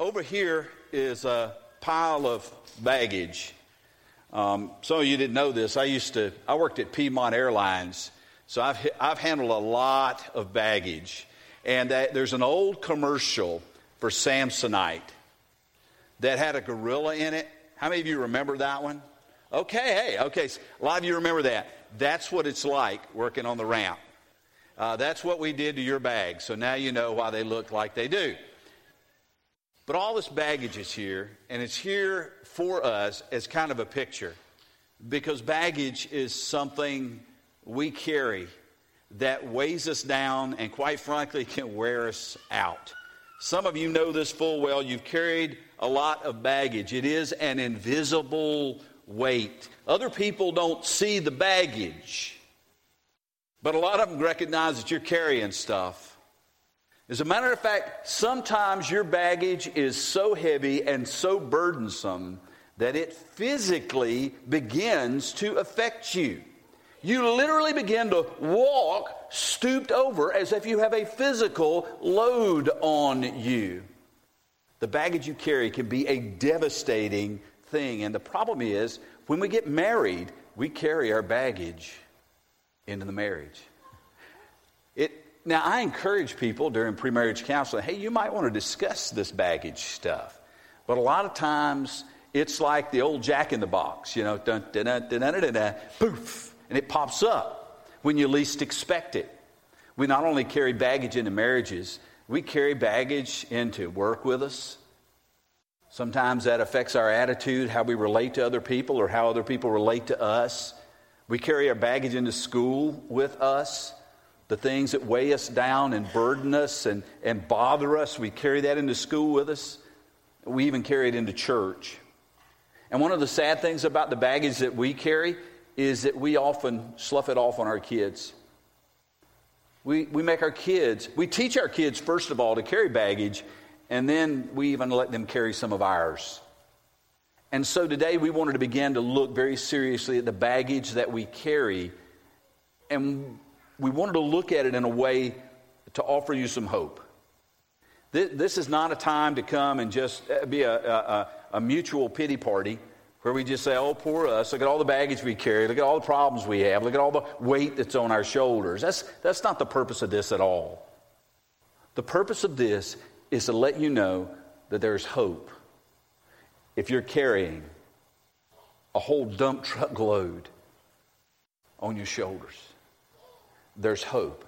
over here is a pile of baggage. Um, some of you didn't know this. I used to, I worked at Piedmont Airlines, so I've, I've handled a lot of baggage. And that, there's an old commercial for Samsonite that had a gorilla in it. How many of you remember that one? Okay, hey, okay. A lot of you remember that. That's what it's like working on the ramp. Uh, that's what we did to your bag. So now you know why they look like they do. But all this baggage is here, and it's here for us as kind of a picture. Because baggage is something we carry that weighs us down and, quite frankly, can wear us out. Some of you know this full well. You've carried a lot of baggage, it is an invisible weight. Other people don't see the baggage, but a lot of them recognize that you're carrying stuff. As a matter of fact, sometimes your baggage is so heavy and so burdensome that it physically begins to affect you. You literally begin to walk stooped over as if you have a physical load on you. The baggage you carry can be a devastating thing. And the problem is, when we get married, we carry our baggage into the marriage. It, now, I encourage people during premarriage counseling hey, you might want to discuss this baggage stuff. But a lot of times, it's like the old jack in the box, you know, dun, dun, dun, dun, dun, dun, dun, poof, and it pops up when you least expect it. We not only carry baggage into marriages, we carry baggage into work with us. Sometimes that affects our attitude, how we relate to other people, or how other people relate to us. We carry our baggage into school with us the things that weigh us down and burden us and, and bother us, we carry that into school with us. We even carry it into church. And one of the sad things about the baggage that we carry is that we often slough it off on our kids. We, we make our kids, we teach our kids, first of all, to carry baggage, and then we even let them carry some of ours. And so today we wanted to begin to look very seriously at the baggage that we carry. And we wanted to look at it in a way to offer you some hope. This is not a time to come and just uh, be a, a, a, mutual pity party where we just say, oh, poor us. Look at all the baggage we carry. Look at all the problems we have. Look at all the weight that's on our shoulders. That's, that's not the purpose of this at all. The purpose of this is to let you know that there's hope. If you're carrying a whole dump truck load on your shoulders there's hope.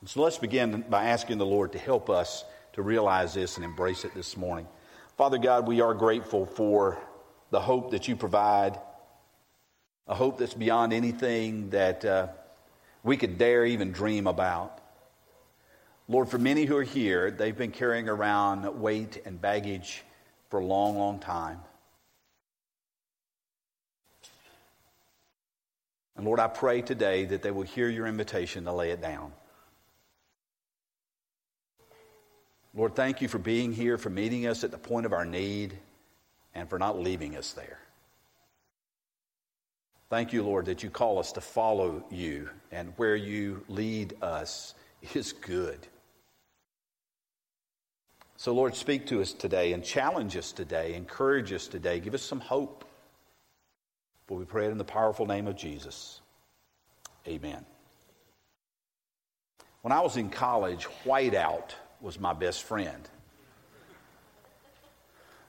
And so let's begin by asking the Lord to help us to realize this and embrace it this morning. Father God, we are grateful for the hope that you provide, a hope that's beyond anything that uh, we could dare even dream about. Lord, for many who are here, they've been carrying around weight and baggage for a long, long time. And Lord, I pray today that they will hear your invitation to lay it down. Lord, thank you for being here, for meeting us at the point of our need, and for not leaving us there. Thank you, Lord, that you call us to follow you, and where you lead us is good. So, Lord, speak to us today and challenge us today, encourage us today, give us some hope. For we pray it in the powerful name of Jesus. Amen. When I was in college, whiteout was my best friend.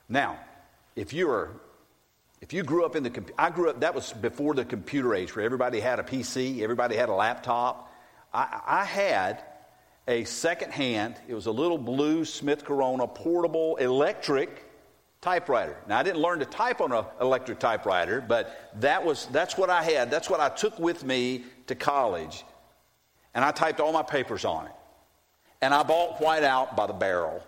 Now, if you were if you grew up in the I grew up that was before the computer age where everybody had a PC, everybody had a laptop. I, I had a second hand, it was a little blue Smith Corona portable electric typewriter. Now I didn't learn to type on an electric typewriter, but that was that's what I had. That's what I took with me to college. And I typed all my papers on it. And I bought whiteout by the barrel.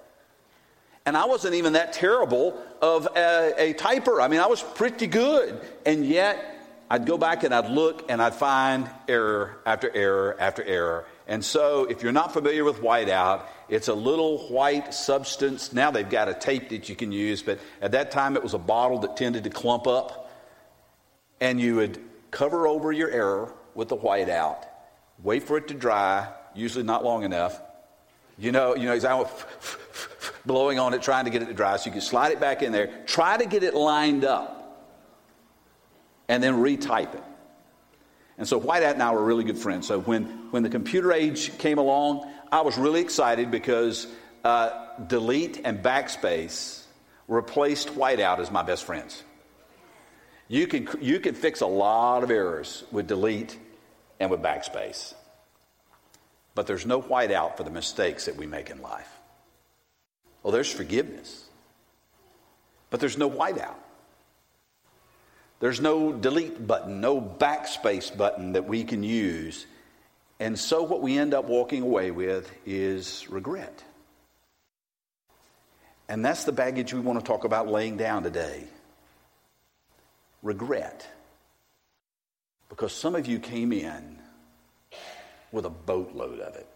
And I wasn't even that terrible of a, a typer. I mean, I was pretty good. And yet I'd go back and I'd look and I'd find error after error after error. And so, if you're not familiar with whiteout, it's a little white substance. Now they've got a tape that you can use, but at that time it was a bottle that tended to clump up. And you would cover over your error with the whiteout, wait for it to dry, usually not long enough. You know, you know, blowing on it, trying to get it to dry. So you can slide it back in there, try to get it lined up, and then retype it. And so Whiteout and I were really good friends. So when, when the computer age came along, I was really excited because uh, delete and backspace replaced Whiteout as my best friends. You can, you can fix a lot of errors with delete and with backspace. But there's no whiteout for the mistakes that we make in life. Well, there's forgiveness, but there's no whiteout. There's no delete button, no backspace button that we can use. And so, what we end up walking away with is regret. And that's the baggage we want to talk about laying down today regret. Because some of you came in with a boatload of it.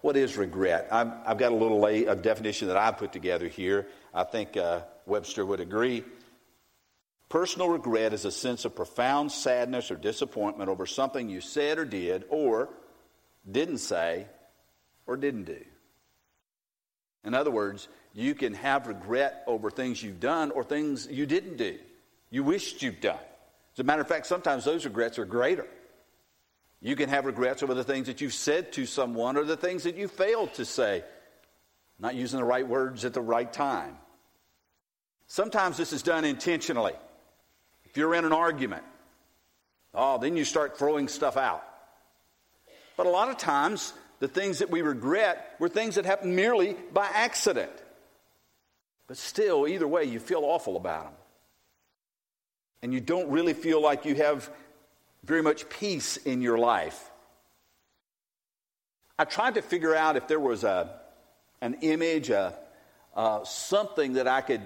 What is regret? I've, I've got a little lay, a definition that I put together here. I think uh, Webster would agree. Personal regret is a sense of profound sadness or disappointment over something you said or did, or didn't say, or didn't do. In other words, you can have regret over things you've done or things you didn't do, you wished you'd done. As a matter of fact, sometimes those regrets are greater. You can have regrets over the things that you've said to someone or the things that you failed to say, not using the right words at the right time. Sometimes this is done intentionally. If you're in an argument, oh, then you start throwing stuff out. But a lot of times, the things that we regret were things that happened merely by accident. But still, either way, you feel awful about them. And you don't really feel like you have very much peace in your life. I tried to figure out if there was a, an image, a, uh, something that I could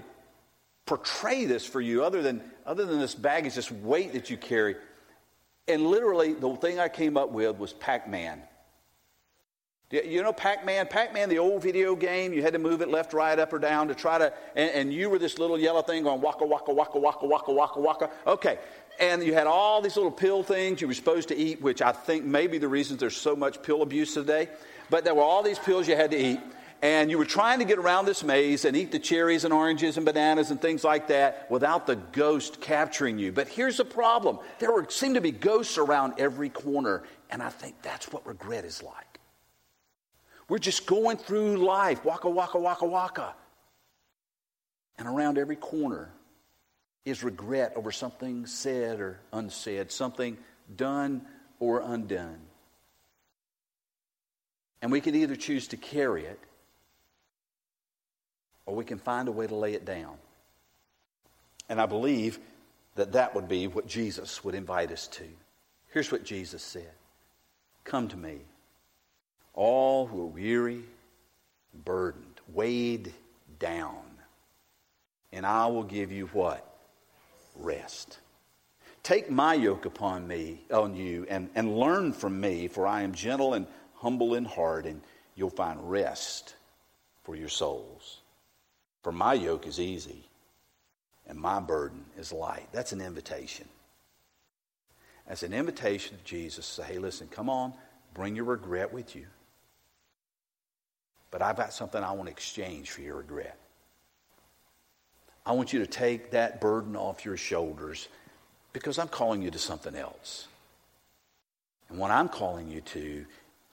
portray this for you other than, other than this baggage, this weight that you carry. And literally, the thing I came up with was Pac Man. You know Pac Man? Pac Man, the old video game, you had to move it left, right, up, or down to try to, and, and, you were this little yellow thing going waka, waka, waka, waka, waka, waka, waka. Okay, and you had all these little pill things you were supposed to eat, which I think may be the reasons there's so much pill abuse today. But there were all these pills you had to eat, and you were trying to get around this maze and eat the cherries and oranges and bananas and things like that without the ghost capturing you. But here's the problem there were, seemed to be ghosts around every corner, and I think that's what regret is like. We're just going through life, waka, waka, waka, waka. And around every corner is regret over something said or unsaid, something done or undone. And we can either choose to carry it or we can find a way to lay it down. And I believe that that would be what Jesus would invite us to. Here's what Jesus said Come to me, all who are weary, burdened, weighed down, and I will give you what? rest. Take my yoke upon me, on you, and, and learn from me, for I am gentle and humble in heart, and you'll find rest for your souls. For my yoke is easy, and my burden is light. That's an invitation. That's an invitation to Jesus say, hey, listen, come on, bring your regret with you. But I've got something I want to exchange for your regret. I want you to take that burden off your shoulders because I'm calling you to something else. And what I'm calling you to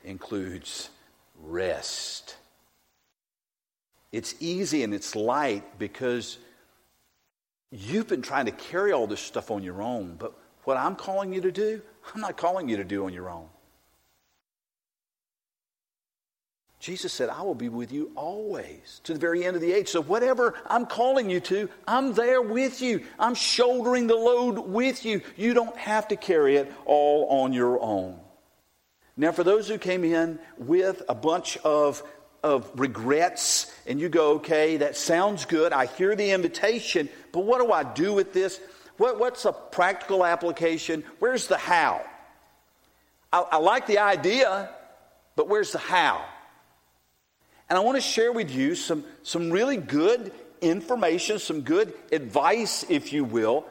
includes rest. It's easy and it's light because you've been trying to carry all this stuff on your own. But what I'm calling you to do, I'm not calling you to do on your own. Jesus said, I will be with you always to the very end of the age. So, whatever I'm calling you to, I'm there with you. I'm shouldering the load with you. You don't have to carry it all on your own. Now, for those who came in with a bunch of, of regrets, and you go, okay, that sounds good. I hear the invitation, but what do I do with this? What, what's a practical application? Where's the how? I, I like the idea, but where's the how? And I want to share with you some, some really good information, some good advice, if you will.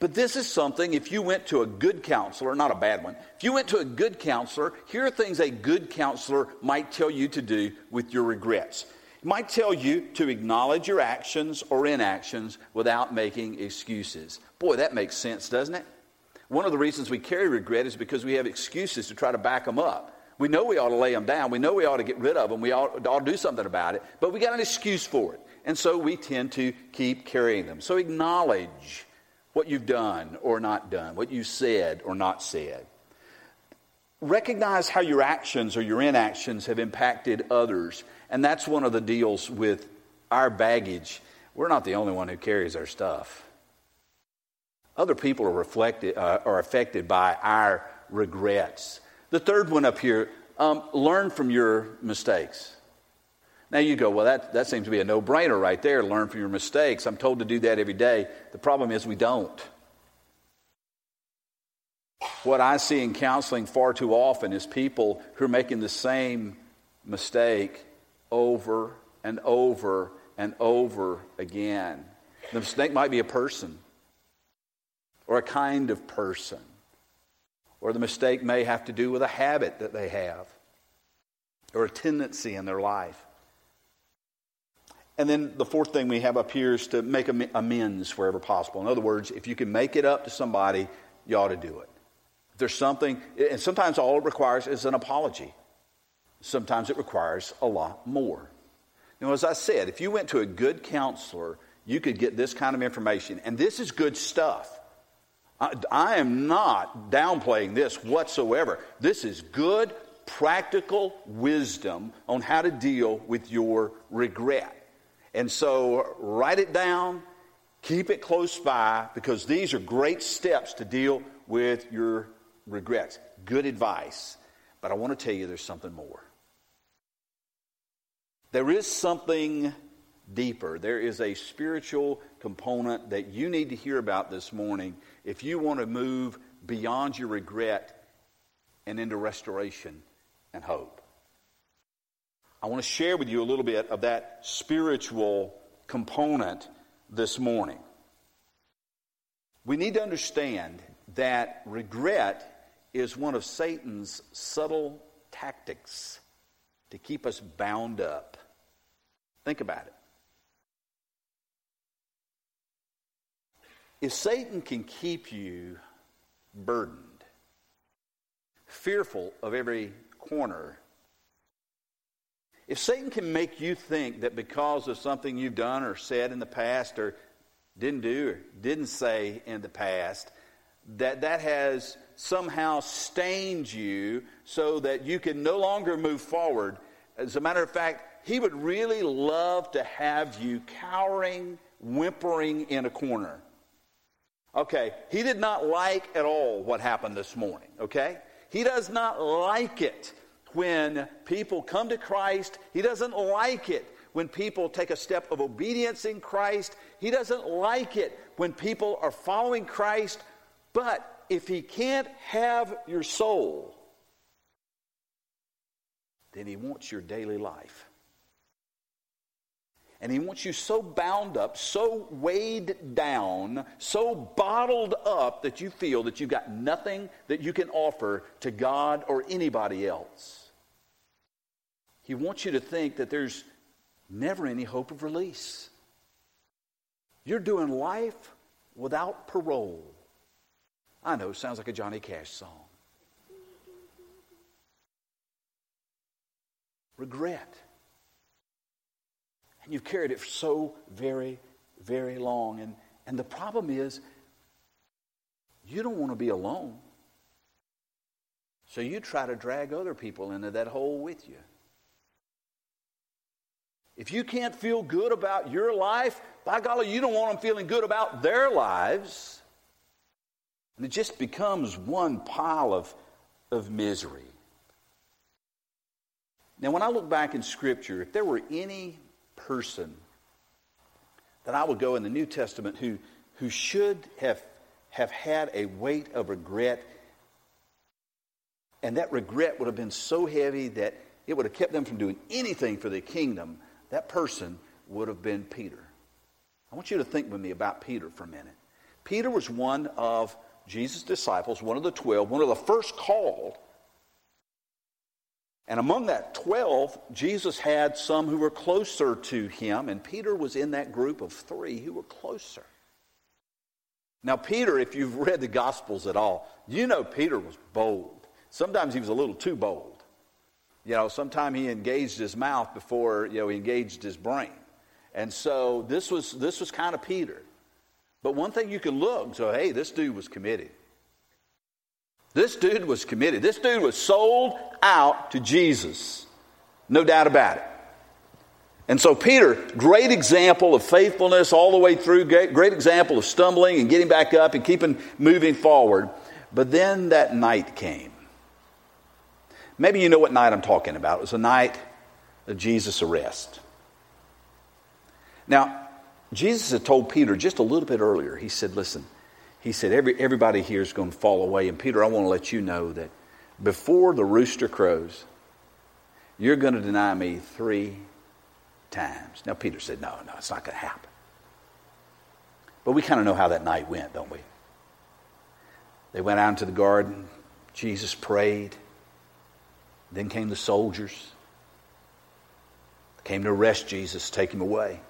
But this is something, if you went to a good counselor, not a bad one, if you went to a good counselor, here are things a good counselor might tell you to do with your regrets. It might tell you to acknowledge your actions or inactions without making excuses. Boy, that makes sense, doesn't it? One of the reasons we carry regret is because we have excuses to try to back them up. We know we ought to lay them down. We know we ought to get rid of them. We ought, ought to do something about it. But we got an excuse for it. And so we tend to keep carrying them. So acknowledge what you've done or not done, what you said or not said. Recognize how your actions or your inactions have impacted others. And that's one of the deals with our baggage. We're not the only one who carries our stuff. Other people are, reflected, uh, are affected by our regrets. The third one up here um, learn from your mistakes. Now you go, well, that, that seems to be a no brainer right there. Learn from your mistakes. I'm told to do that every day. The problem is we don't. What I see in counseling far too often is people who are making the same mistake over and over and over again. The mistake might be a person or a kind of person, or the mistake may have to do with a habit that they have or a tendency in their life. And then the fourth thing we have up here is to make amends wherever possible. In other words, if you can make it up to somebody, you ought to do it. If there's something, and sometimes all it requires is an apology. Sometimes it requires a lot more. Now, as I said, if you went to a good counselor, you could get this kind of information. And this is good stuff. I, I am not downplaying this whatsoever. This is good, practical wisdom on how to deal with your regret. And so write it down, keep it close by, because these are great steps to deal with your regrets. Good advice. But I want to tell you there's something more. There is something deeper. There is a spiritual component that you need to hear about this morning if you want to move beyond your regret and into restoration and hope. I want to share with you a little bit of that spiritual component this morning. We need to understand that regret is one of Satan's subtle tactics to keep us bound up. Think about it. If Satan can keep you burdened, fearful of every corner if Satan can make you think that because of something you've done or said in the past or didn't do or didn't say in the past, that that has somehow stained you so that you can no longer move forward. As a matter of fact, he would really love to have you cowering, whimpering in a corner. Okay, he did not like at all what happened this morning, okay? He does not like it when people come to Christ. He doesn't like it when people take a step of obedience in Christ. He doesn't like it when people are following Christ. But if he can't have your soul, then he wants your daily life. And he wants you so bound up, so weighed down, so bottled up that you feel that you've got nothing that you can offer to God or anybody else. He wants you to think that there's never any hope of release. You're doing life without parole. I know, it sounds like a Johnny Cash song. Regret. And you've carried it for so very, very long. And, and the problem is, you don't want to be alone. So you try to drag other people into that hole with you. If you can't feel good about your life, by golly, you don't want them feeling good about their lives. And it just becomes one pile of, of misery. Now, when I look back in Scripture, if there were any person that I would go in the New Testament who, who should have, have had a weight of regret, and that regret would have been so heavy that it would have kept them from doing anything for the kingdom, that person would have been Peter. I want you to think with me about Peter for a minute. Peter was one of Jesus' disciples, one of the twelve, one of the first called. And among that 12, Jesus had some who were closer to him, and Peter was in that group of three who were closer. Now, Peter, if you've read the Gospels at all, you know Peter was bold. Sometimes he was a little too bold. You know, sometimes he engaged his mouth before, you know, he engaged his brain. And so this was, this was kind of Peter. But one thing you can look, so hey, this dude was committed. This dude was committed. This dude was sold out to Jesus. No doubt about it. And so, Peter, great example of faithfulness all the way through, great, example of stumbling and getting back up and keeping moving forward. But then that night came. Maybe you know what night I'm talking about. It was the night of Jesus' arrest. Now, Jesus had told Peter just a little bit earlier, he said, Listen, he said, Every, everybody here is going to fall away. And Peter, I want to let you know that before the rooster crows, you're going to deny me three times. Now, Peter said, No, no, it's not going to happen. But we kind of know how that night went, don't we? They went out into the garden. Jesus prayed. Then came the soldiers. came to arrest Jesus, take him away.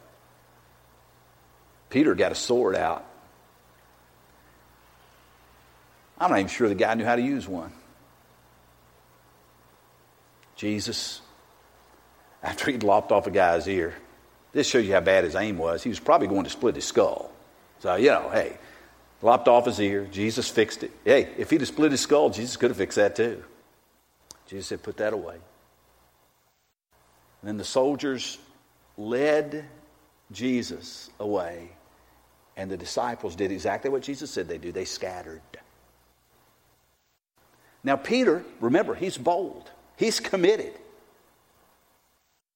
Peter got a sword out. I'm not even sure the guy knew how to use one. Jesus, after he'd lopped off a guy's ear, this shows you how bad his aim was. He was probably going to split his skull. So, you know, hey, lopped off his ear. Jesus fixed it. Hey, if he'd have split his skull, Jesus could have fixed that too. Jesus said, put that away. And then the soldiers led Jesus away, and the disciples did exactly what Jesus said they do. They scattered. Now, Peter, remember, he's bold, he's committed.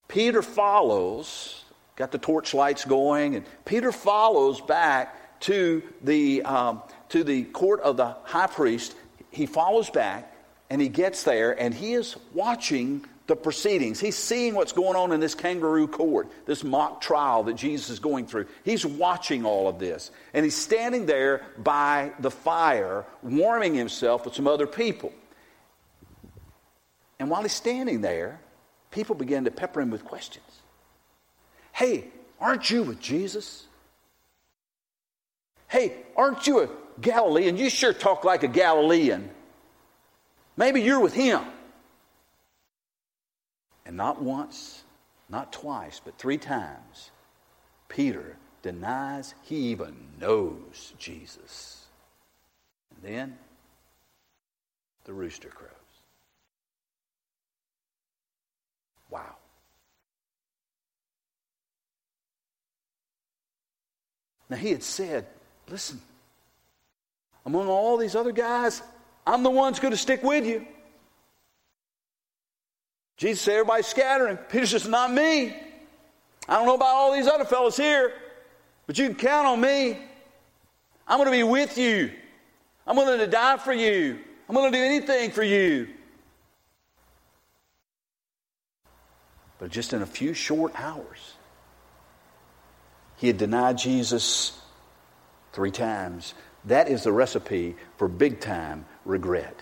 Peter follows, got the torchlights going, and Peter follows back to the, um, to the court of the high priest. He follows back and he gets there and he is watching the proceedings. He's seeing what's going on in this kangaroo court, this mock trial that Jesus is going through. He's watching all of this. And he's standing there by the fire, warming himself with some other people. And while he's standing there, people begin to pepper him with questions. Hey, aren't you with Jesus? Hey, aren't you a Galilean? You sure talk like a Galilean. Maybe you're with him. And not once, not twice, but three times, Peter denies he even knows Jesus. And then the rooster crows. Now he had said, listen, among all these other guys, I'm the one who's going to stick with you. Jesus said, everybody's scattering. Peter says, not me. I don't know about all these other fellows here, but you can count on me. I'm going to be with you. I'm willing to die for you. I'm willing to do anything for you. But just in a few short hours, he had denied Jesus three times. That is the recipe for big time regret.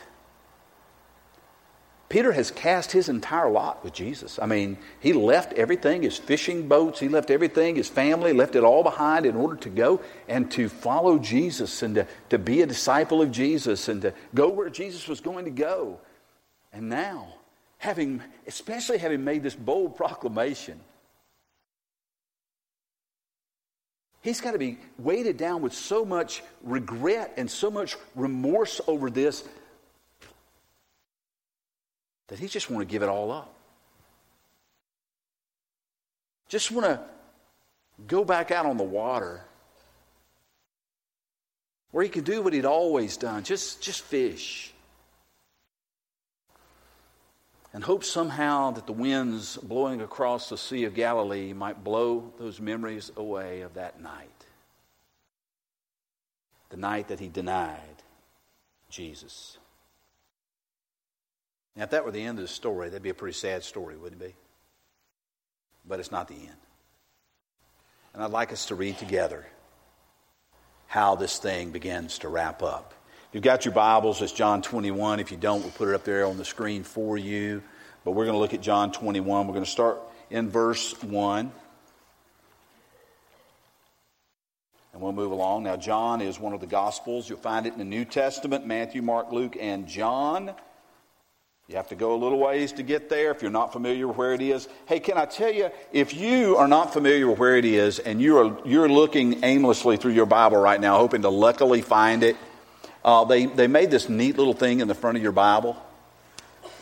Peter has cast his entire lot with Jesus. I mean, he left everything, his fishing boats, he left everything, his family, left it all behind in order to go and to follow Jesus and to, to be a disciple of Jesus and to go where Jesus was going to go. And now, having, especially having made this bold proclamation, he's got to be weighted down with so much regret and so much remorse over this that he just want to give it all up. Just want to go back out on the water where he could do what he'd always done, just, just fish. And hope somehow that the winds blowing across the Sea of Galilee might blow those memories away of that night. The night that he denied Jesus. Now, if that were the end of the story, that'd be a pretty sad story, wouldn't it be? But it's not the end. And I'd like us to read together how this thing begins to wrap up. You've got your Bibles, it's John 21. If you don't, we'll put it up there on the screen for you. but we're going to look at John 21. We're going to start in verse 1. And we'll move along. Now, John is one of the Gospels. You'll find it in the New Testament Matthew, Mark, Luke, and John. You have to go a little ways to get there if you're not familiar with where it is. Hey, can I tell you, if you are not familiar with where it is and you are, you're looking aimlessly through your Bible right now, hoping to luckily find it, uh, they, they made this neat little thing in the front of your Bible.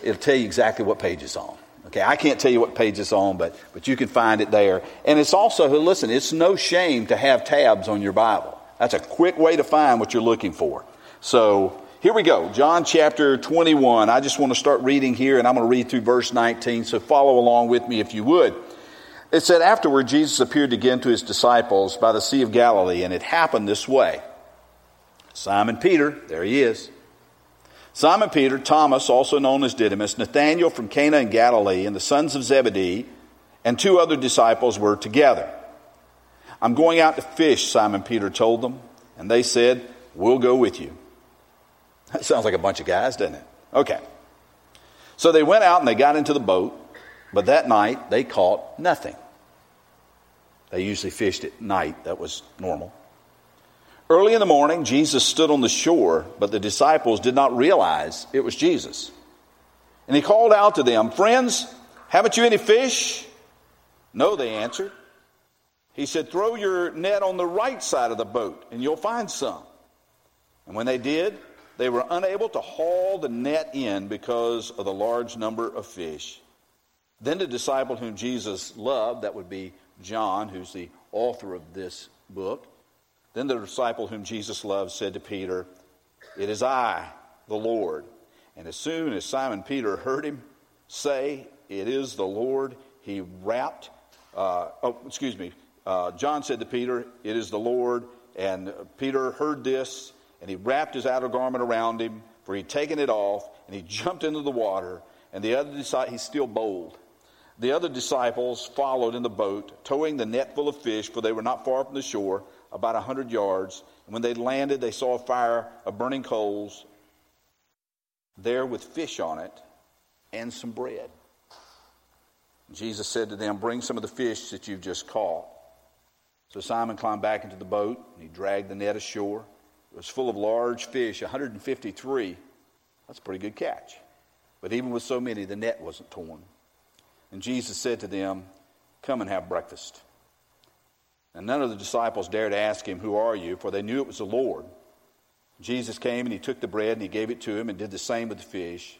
It'll tell you exactly what page it's on. Okay, I can't tell you what page it's on, but, but you can find it there. And it's also, listen, it's no shame to have tabs on your Bible. That's a quick way to find what you're looking for. So here we go. John chapter 21. I just want to start reading here, and I'm going to read through verse 19, so follow along with me if you would. It said, Afterward, Jesus appeared again to his disciples by the Sea of Galilee, and it happened this way. Simon Peter, there he is Simon Peter, Thomas, also known as Didymus, Nathanael from Cana in Galilee, and the sons of Zebedee, and two other disciples were together. I'm going out to fish, Simon Peter told them, and they said, We'll go with you. That sounds like a bunch of guys, doesn't it? Okay. So they went out and they got into the boat, but that night they caught nothing. They usually fished at night, that was normal. Early in the morning, Jesus stood on the shore, but the disciples did not realize it was Jesus. And he called out to them, Friends, haven't you any fish? No, they answered. He said, Throw your net on the right side of the boat, and you'll find some. And when they did, they were unable to haul the net in because of the large number of fish. Then the disciple whom Jesus loved, that would be John, who's the author of this book, then the disciple whom Jesus loved said to Peter, It is I, the Lord. And as soon as Simon Peter heard him say, It is the Lord, he wrapped, uh, oh, excuse me, uh, John said to Peter, It is the Lord. And Peter heard this, and he wrapped his outer garment around him, for he'd taken it off, and he jumped into the water. And the other disciple, he's still bold. The other disciples followed in the boat, towing the net full of fish, for they were not far from the shore about a hundred yards. And when they landed, they saw a fire of burning coals there with fish on it and some bread. Jesus said to them, Bring some of the fish that you've just caught. So Simon climbed back into the boat and he dragged the net ashore. It was full of large fish, 153. That's a pretty good catch. But even with so many, the net wasn't torn. And Jesus said to them, Come and have breakfast. And none of the disciples dared ask him, Who are you? For they knew it was the Lord. Jesus came and he took the bread and he gave it to him and did the same with the fish.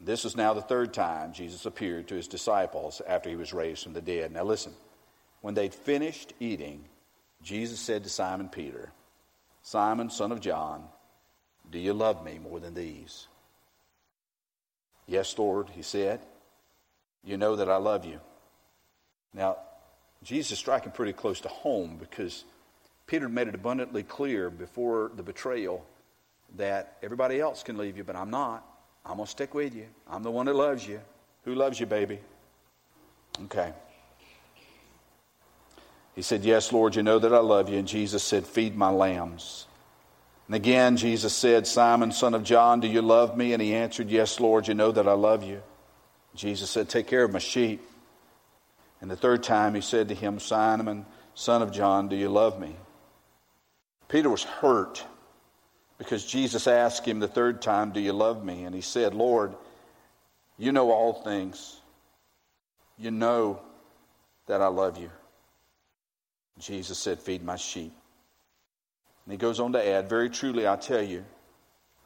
This was now the third time Jesus appeared to his disciples after he was raised from the dead. Now listen, when they'd finished eating, Jesus said to Simon Peter, Simon, son of John, do you love me more than these? Yes, Lord, he said. You know that I love you. Now, Jesus is striking pretty close to home because Peter made it abundantly clear before the betrayal that everybody else can leave you, but I'm not. I'm going to stick with you. I'm the one that loves you. Who loves you, baby? Okay. He said, Yes, Lord, you know that I love you. And Jesus said, Feed my lambs. And again, Jesus said, Simon, son of John, do you love me? And he answered, Yes, Lord, you know that I love you. Jesus said, Take care of my sheep. And the third time he said to him, Simon, son of John, do you love me? Peter was hurt because Jesus asked him the third time, Do you love me? And he said, Lord, you know all things. You know that I love you. Jesus said, Feed my sheep. And he goes on to add, Very truly, I tell you,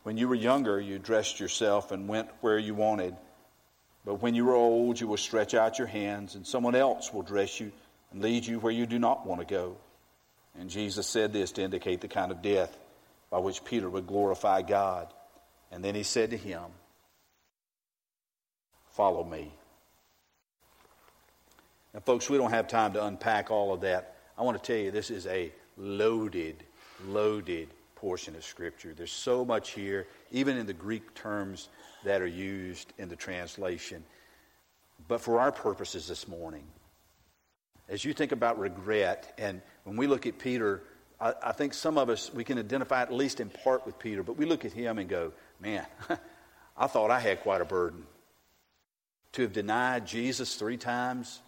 when you were younger, you dressed yourself and went where you wanted. But when you are old, you will stretch out your hands, and someone else will dress you and lead you where you do not want to go. And Jesus said this to indicate the kind of death by which Peter would glorify God. And then he said to him, Follow me. Now, folks, we don't have time to unpack all of that. I want to tell you, this is a loaded, loaded portion of Scripture. There's so much here, even in the Greek terms that are used in the translation. But for our purposes this morning, as you think about regret, and when we look at Peter, I, I, think some of us, we can identify at least in part with Peter, but we look at him and go, man, I thought I had quite a burden. to have denied Jesus three times,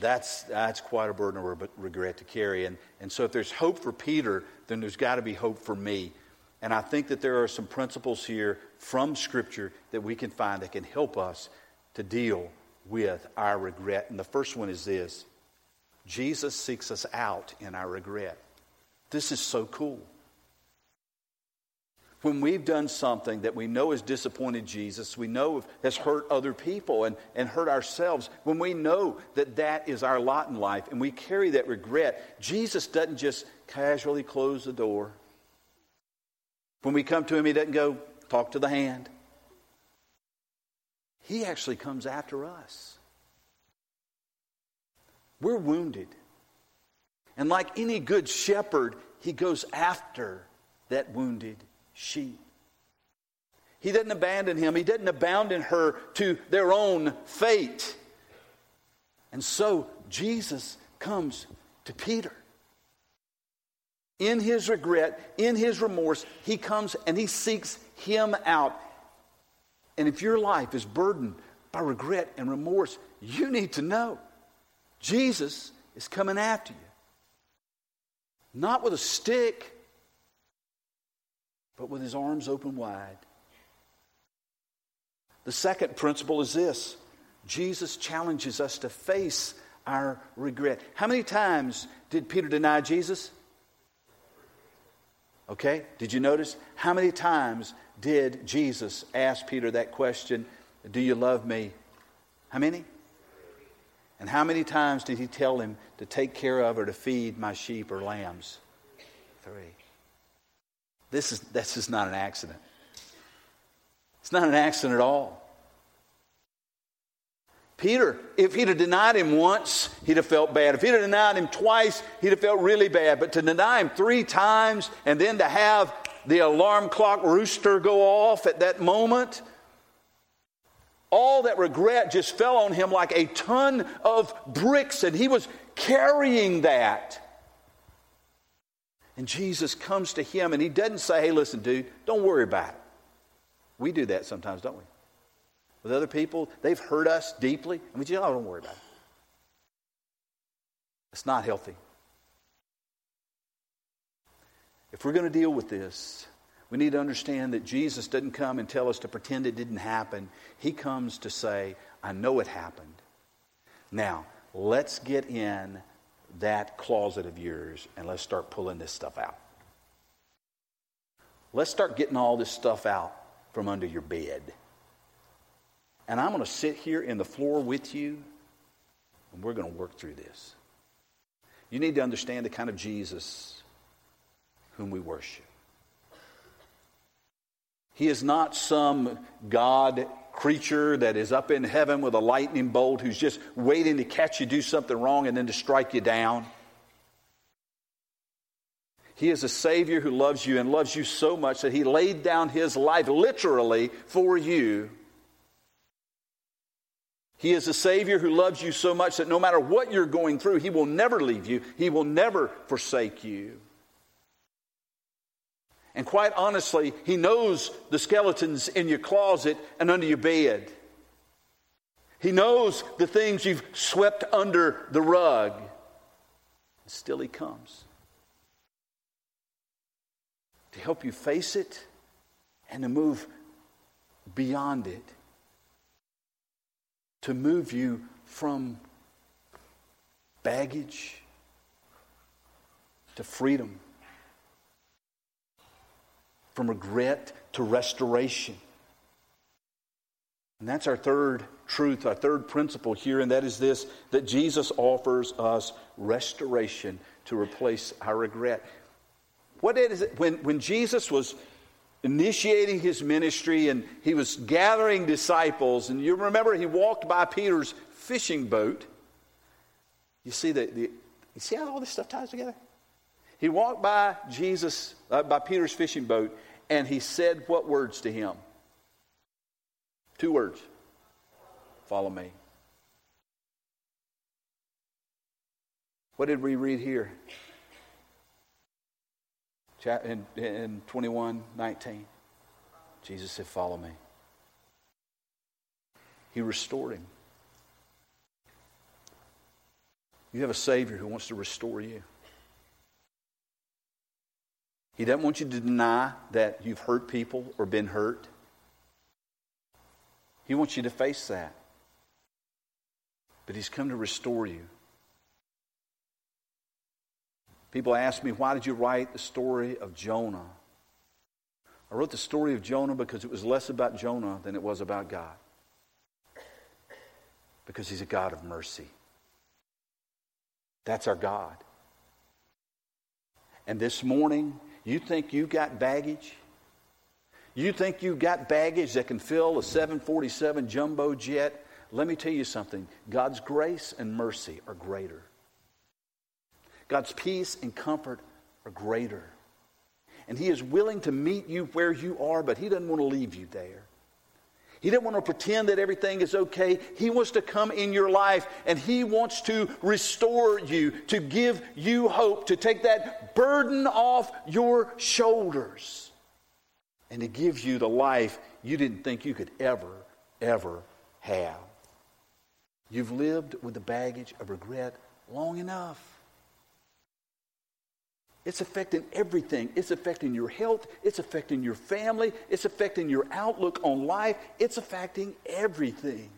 that's, that's quite a burden of regret to carry. And, and so, if there's hope for Peter, then there's got to be hope for me. And I think that there are some principles here from Scripture that we can find that can help us to deal with our regret. And the first one is this Jesus seeks us out in our regret. This is so cool when we've done something that we know has disappointed Jesus, we know has hurt other people and, and hurt ourselves, when we know that that is our lot in life and we carry that regret, Jesus doesn't just casually close the door. When we come to Him, He doesn't go, talk to the hand. He actually comes after us. We're wounded. And like any good shepherd, He goes after that wounded sheep. He didn't abandon him, he didn't abandon her to their own fate. And so Jesus comes to Peter. In his regret, in his remorse, he comes and he seeks him out. And if your life is burdened by regret and remorse, you need to know Jesus is coming after you. Not with a stick, but with his arms open wide. The second principle is this Jesus challenges us to face our regret. How many times did Peter deny Jesus? Okay, did you notice? How many times did Jesus ask Peter that question, Do you love me? How many? And how many times did he tell him to take care of or to feed my sheep or lambs? Three. This is, this is not an accident. It's not an accident at all. Peter, if he'd have denied him once, he'd have felt bad. If he'd have denied him twice, he'd have felt really bad. But to deny him three times and then to have the alarm clock rooster go off at that moment, all that regret just fell on him like a ton of bricks, and he was carrying that. And Jesus comes to him and he doesn't say, hey, listen, dude, don't worry about it. We do that sometimes, don't we? With other people, they've hurt us deeply, and we just, oh, don't worry about it. It's not healthy. If we're going to deal with this, we need to understand that Jesus doesn't come and tell us to pretend it didn't happen. He comes to say, I know it happened. Now, let's get in that closet of yours and let's start pulling this stuff out. Let's start getting all this stuff out from under your bed. And I'm going to sit here in the floor with you and we're going to work through this. You need to understand the kind of Jesus whom we worship. He is not some God creature that is up in heaven with a lightning bolt who's just waiting to catch you do something wrong and then to strike you down. He is a Savior who loves you and loves you so much that He laid down His life literally for you. He is a Savior who loves you so much that no matter what you're going through, He will never leave you, He will never forsake you. And quite honestly, He knows the skeletons in your closet and under your bed. He knows the things you've swept under the rug. and Still, He comes to help you face it and to move beyond it, to move you from baggage to freedom from regret to restoration. And that's our third truth, our third principle here, and that is this that Jesus offers us restoration to replace our regret. What is it? When, when Jesus was initiating his ministry and he was gathering disciples, and you remember he walked by Peter's fishing boat. You see that you see how all this stuff ties together? He walked by Jesus, uh, by Peter's fishing boat, and he said what words to him? Two words Follow me. What did we read here? In, in 21 19. Jesus said, Follow me. He restored him. You have a Savior who wants to restore you. He doesn't want you to deny that you've hurt people or been hurt. He wants you to face that. But He's come to restore you. People ask me, why did you write the story of Jonah? I wrote the story of Jonah because it was less about Jonah than it was about God. Because He's a God of mercy. That's our God. And this morning, you think you've got baggage? You think you've got baggage that can fill a 747 jumbo jet? Let me tell you something God's grace and mercy are greater. God's peace and comfort are greater. And He is willing to meet you where you are, but He doesn't want to leave you there. He doesn't want to pretend that everything is okay. He wants to come in your life and He wants to restore you, to give you hope, to take that burden off your shoulders, and to give you the life you didn't think you could ever, ever have. You've lived with the baggage of regret long enough. It's affecting everything. It's affecting your health. It's affecting your family. It's affecting your outlook on life. It's affecting everything.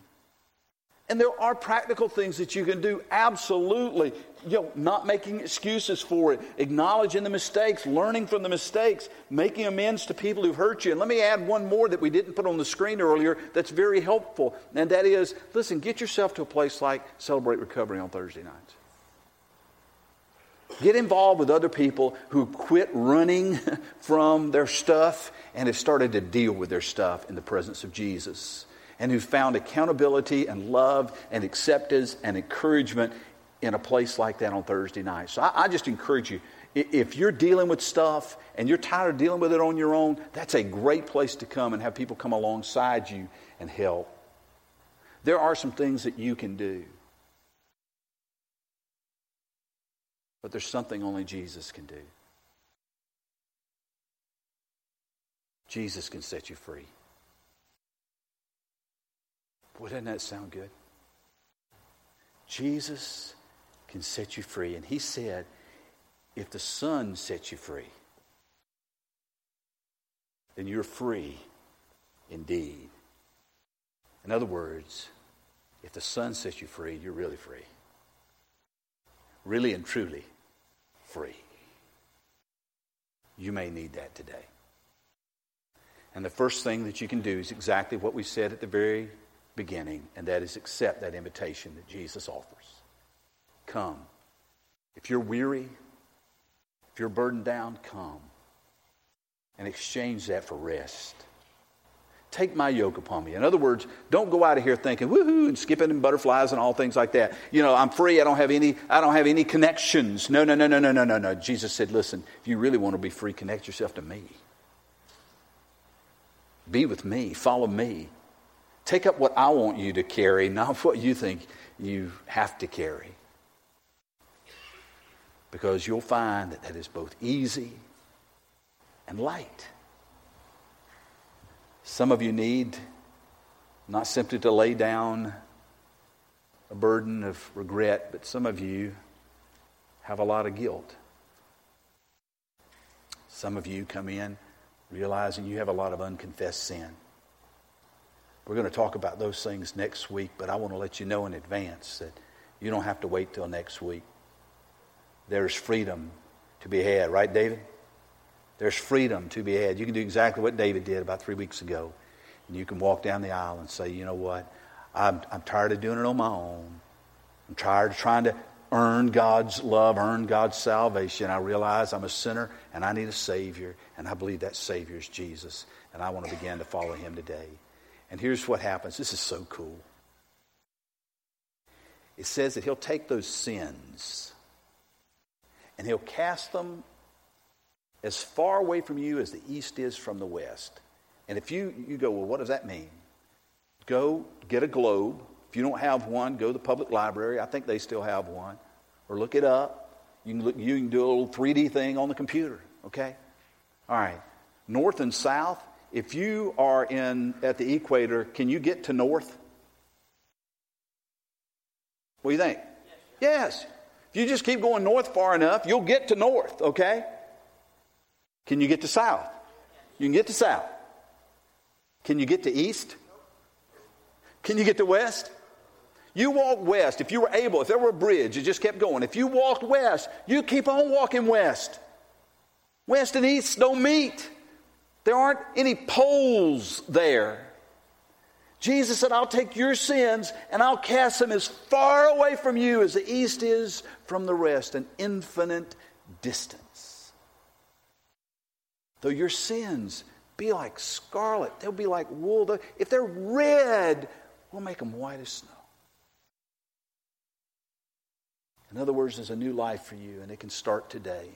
And there are practical things that you can do, absolutely. You know, not making excuses for it, acknowledging the mistakes, learning from the mistakes, making amends to people who've hurt you. And let me add one more that we didn't put on the screen earlier that's very helpful. And that is listen, get yourself to a place like Celebrate Recovery on Thursday nights. Get involved with other people who quit running from their stuff and have started to deal with their stuff in the presence of Jesus. And who found accountability and love and acceptance and encouragement in a place like that on Thursday night. So I, I just encourage you if you're dealing with stuff and you're tired of dealing with it on your own, that's a great place to come and have people come alongside you and help. There are some things that you can do. But there's something only Jesus can do. Jesus can set you free. Boy, doesn't that sound good? Jesus can set you free. And he said, if the Son sets you free, then you're free indeed. In other words, if the Son sets you free, you're really free really and truly free. You may need that today. And the first thing that you can do is exactly what we said at the very beginning, and that is accept that invitation that Jesus offers. Come. If you're weary, if you're burdened down, come and exchange that for rest. Take my yoke upon me. In other words, don't go out of here thinking woohoo and skipping and butterflies and all things like that. You know, I'm free. I don't have any. I don't have any connections. No, no, no, no, no, no, no, no. Jesus said, "Listen, if you really want to be free, connect yourself to me. Be with me. Follow me. Take up what I want you to carry, not what you think you have to carry. Because you'll find that that is both easy and light." Some of you need not simply to lay down a burden of regret, but some of you have a lot of guilt. Some of you come in realizing you have a lot of unconfessed sin. We're going to talk about those things next week, but I want to let you know in advance that you don't have to wait till next week. There's freedom to be had, right, David? There's freedom to be had. You can do exactly what David did about three weeks ago. And you can walk down the aisle and say, you know what? I'm, I'm tired of doing it on my own. I'm tired of trying to earn God's love, earn God's salvation. I realize I'm a sinner and I need a Savior. And I believe that Savior is Jesus. And I want to begin to follow Him today. And here's what happens this is so cool. It says that He'll take those sins and He'll cast them as far away from you as the east is from the west. And if you, you go, well, what does that mean? Go get a globe. If you don't have one, go to the public library. I think they still have one. Or look it up. You can, look, you can do a little 3D thing on the computer, okay? All right. North and south. If you are in at the equator, can you get to north? What do you think? Yes. If you just keep going north far enough, you'll get to north, okay? Can you get to south? You can get to south. Can you get to east? Can you get to west? You walk west. If you were able, if there were a bridge, it just kept going. If you walked west, you keep on walking west. West and east don't meet. There aren't any poles there. Jesus said, I'll take your sins and I'll cast them as far away from you as the east is from the west, an infinite distance. Though your sins be like scarlet, they'll be like wool. If they're red, we'll make them white as snow. In other words, there's a new life for you, and it can start today.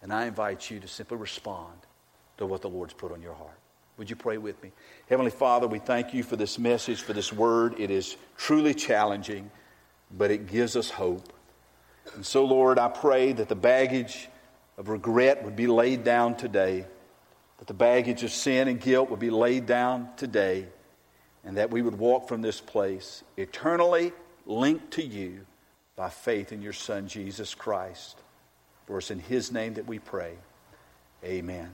And I invite you to simply respond to what the Lord's put on your heart. Would you pray with me? Heavenly Father, we thank you for this message, for this word. It is truly challenging, but it gives us hope. And so, Lord, I pray that the baggage of regret would be laid down today, that the baggage of sin and guilt would be laid down today, and that we would walk from this place eternally linked to you by faith in your Son, Jesus Christ. For it's in His name that we pray. Amen.